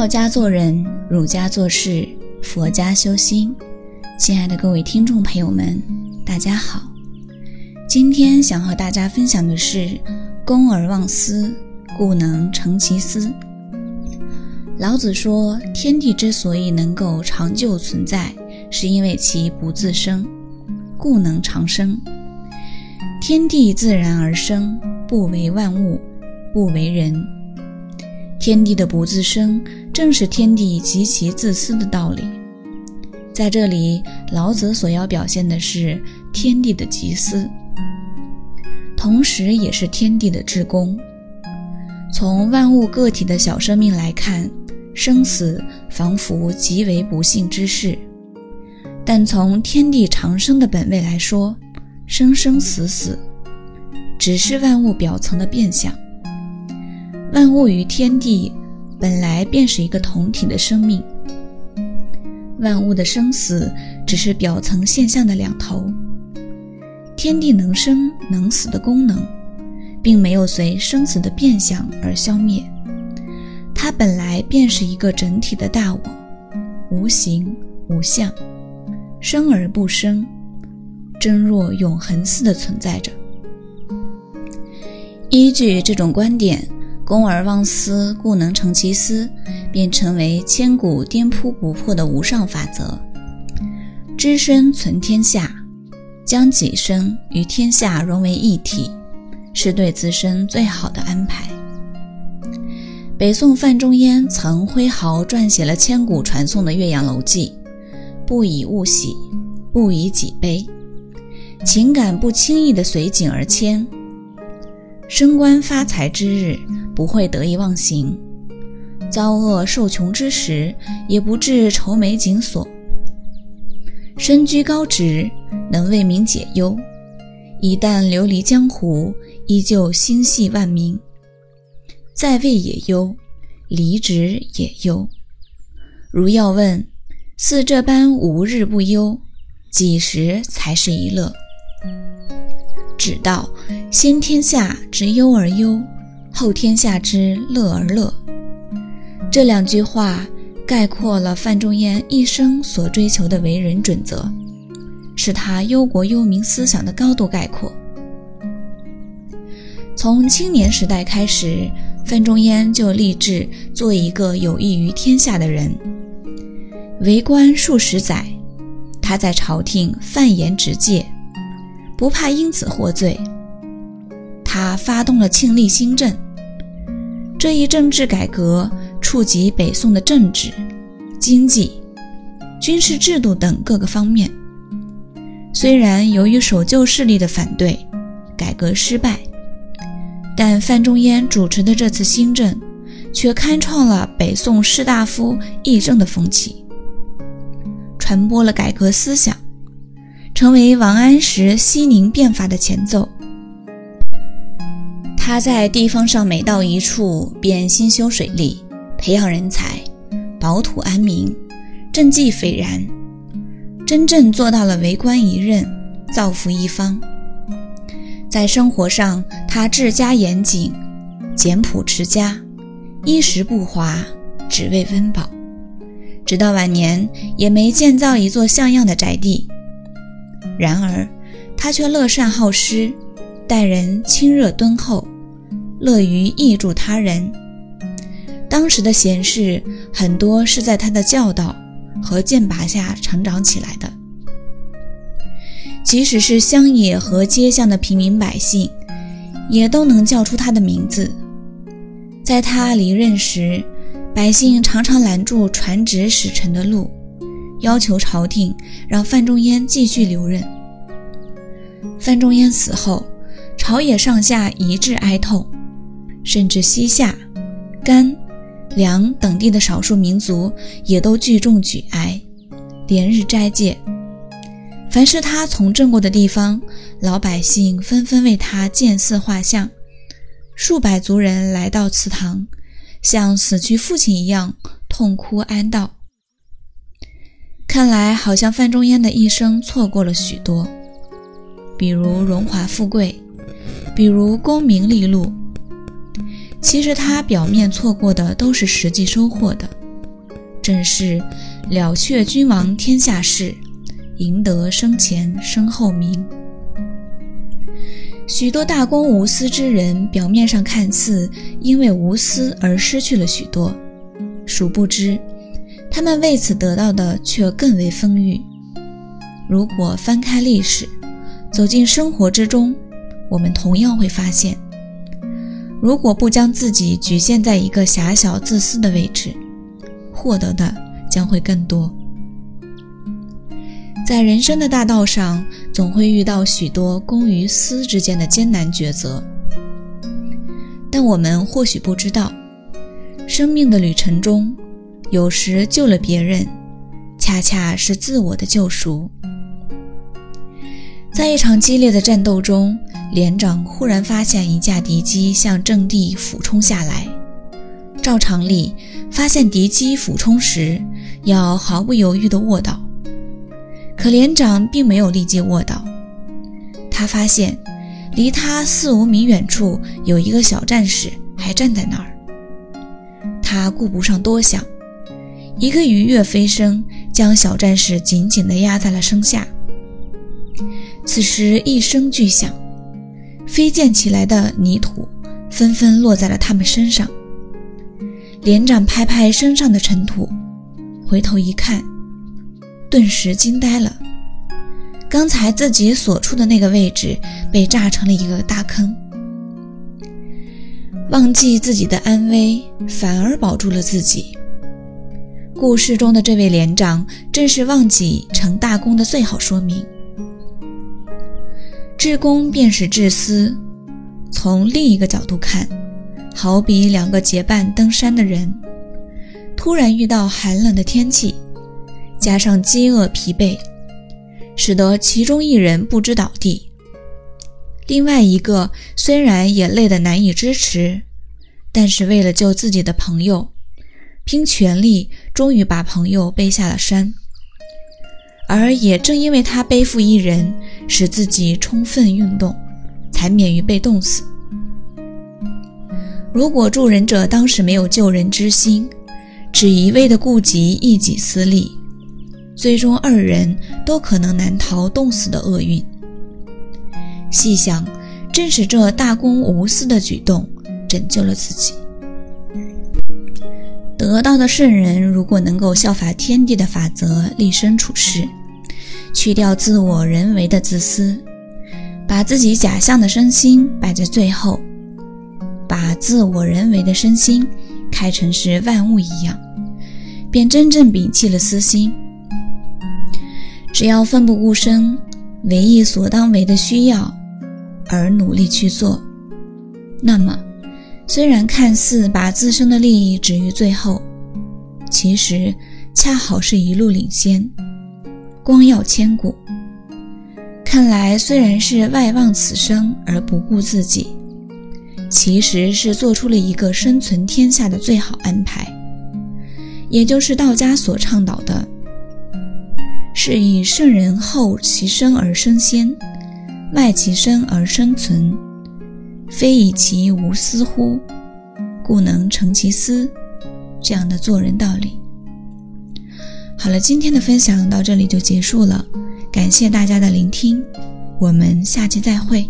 道家做人，儒家做事，佛家修心。亲爱的各位听众朋友们，大家好。今天想和大家分享的是“公而忘私，故能成其私”。老子说，天地之所以能够长久存在，是因为其不自生，故能长生。天地自然而生，不为万物，不为人。天地的不自生，正是天地极其自私的道理。在这里，老子所要表现的是天地的极私，同时也是天地的至公。从万物个体的小生命来看，生死仿佛极为不幸之事；但从天地长生的本位来说，生生死死只是万物表层的变相。万物与天地本来便是一个同体的生命，万物的生死只是表层现象的两头。天地能生能死的功能，并没有随生死的变相而消灭，它本来便是一个整体的大我，无形无相，生而不生，真若永恒似的存在着。依据这种观点。公而忘私，故能成其私，便成为千古颠扑不破的无上法则。知身存天下，将己身与天下融为一体，是对自身最好的安排。北宋范仲淹曾挥毫撰写了千古传颂的《岳阳楼记》，不以物喜，不以己悲，情感不轻易的随景而迁。升官发财之日。不会得意忘形，遭厄受穷之时，也不至愁眉紧锁。身居高职，能为民解忧；一旦流离江湖，依旧心系万民。在位也忧，离职也忧。如要问，似这般无日不忧，几时才是一乐？只道先天下之忧而忧。后天下之乐而乐，这两句话概括了范仲淹一生所追求的为人准则，是他忧国忧民思想的高度概括。从青年时代开始，范仲淹就立志做一个有益于天下的人。为官数十载，他在朝廷犯言直谏，不怕因此获罪。他发动了庆历新政，这一政治改革触及北宋的政治、经济、军事制度等各个方面。虽然由于守旧势力的反对，改革失败，但范仲淹主持的这次新政，却开创了北宋士大夫议政的风气，传播了改革思想，成为王安石西宁变法的前奏。他在地方上每到一处，便兴修水利，培养人才，保土安民，政绩斐然，真正做到了为官一任，造福一方。在生活上，他治家严谨，简朴持家，衣食不华，只为温饱。直到晚年，也没建造一座像样的宅地。然而，他却乐善好施，待人亲热敦厚。乐于益助他人。当时的贤士很多是在他的教导和剑拔下成长起来的。即使是乡野和街巷的平民百姓，也都能叫出他的名字。在他离任时，百姓常常拦住传旨使臣的路，要求朝廷让范仲淹继续留任。范仲淹死后，朝野上下一致哀痛。甚至西夏、甘、梁等地的少数民族也都聚众举哀，连日斋戒。凡是他从政过的地方，老百姓纷纷为他建寺画像，数百族人来到祠堂，像死去父亲一样痛哭哀悼。看来，好像范仲淹的一生错过了许多，比如荣华富贵，比如功名利禄。其实他表面错过的都是实际收获的。正是了却君王天下事，赢得生前身后名。许多大公无私之人，表面上看似因为无私而失去了许多，殊不知，他们为此得到的却更为丰裕。如果翻开历史，走进生活之中，我们同样会发现，如果不将自己局限在一个狭小自私的位置，获得的将会更多。在人生的大道上，总会遇到许多公与私之间的艰难抉择，但我们或许不知道，生命的旅程中，有时救了别人，恰恰是自我的救赎。在一场激烈的战斗中，连长忽然发现一架敌机向阵地俯冲下来，照常理，发现敌机俯冲时，要毫不犹豫地卧倒。可连长并没有立即卧倒，他发现离他四五米远处有一个小战士还站在那儿。他顾不上多想，一个鱼跃飞升将小战士紧紧地压在了身下。此时一声巨响，飞溅起来的泥土纷纷落在了他们身上。连长拍拍身上的尘土，回头一看。顿时惊呆了，刚才自己所处的那个位置被炸成了一个大坑。忘记自己的安危，反而保住了自己。故事中的这位连长，正是忘记成大功的最好说明。至公便是至私。从另一个角度看，好比两个结伴登山的人，突然遇到寒冷的天气。加上饥饿、疲惫，使得其中一人不知倒地，另外一个虽然也累得难以支持，但是为了救自己的朋友，拼全力，终于把朋友背下了山。而也正因为他背负一人，使自己充分运动，才免于被冻死。如果助人者当时没有救人之心，只一味的顾及一己私利，最终，二人都可能难逃冻死的厄运。细想，正是这大公无私的举动拯救了自己。得道的圣人，如果能够效法天地的法则，立身处世，去掉自我人为的自私，把自己假象的身心摆在最后，把自我人为的身心开成是万物一样，便真正摒弃了私心。只要奋不顾身，唯一所当为的需要而努力去做，那么虽然看似把自身的利益置于最后，其实恰好是一路领先，光耀千古。看来虽然是外望此生而不顾自己，其实是做出了一个生存天下的最好安排，也就是道家所倡导的。是以圣人后其身而生先，外其身而生存，非以其无私乎？故能成其私。这样的做人道理。好了，今天的分享到这里就结束了，感谢大家的聆听，我们下期再会。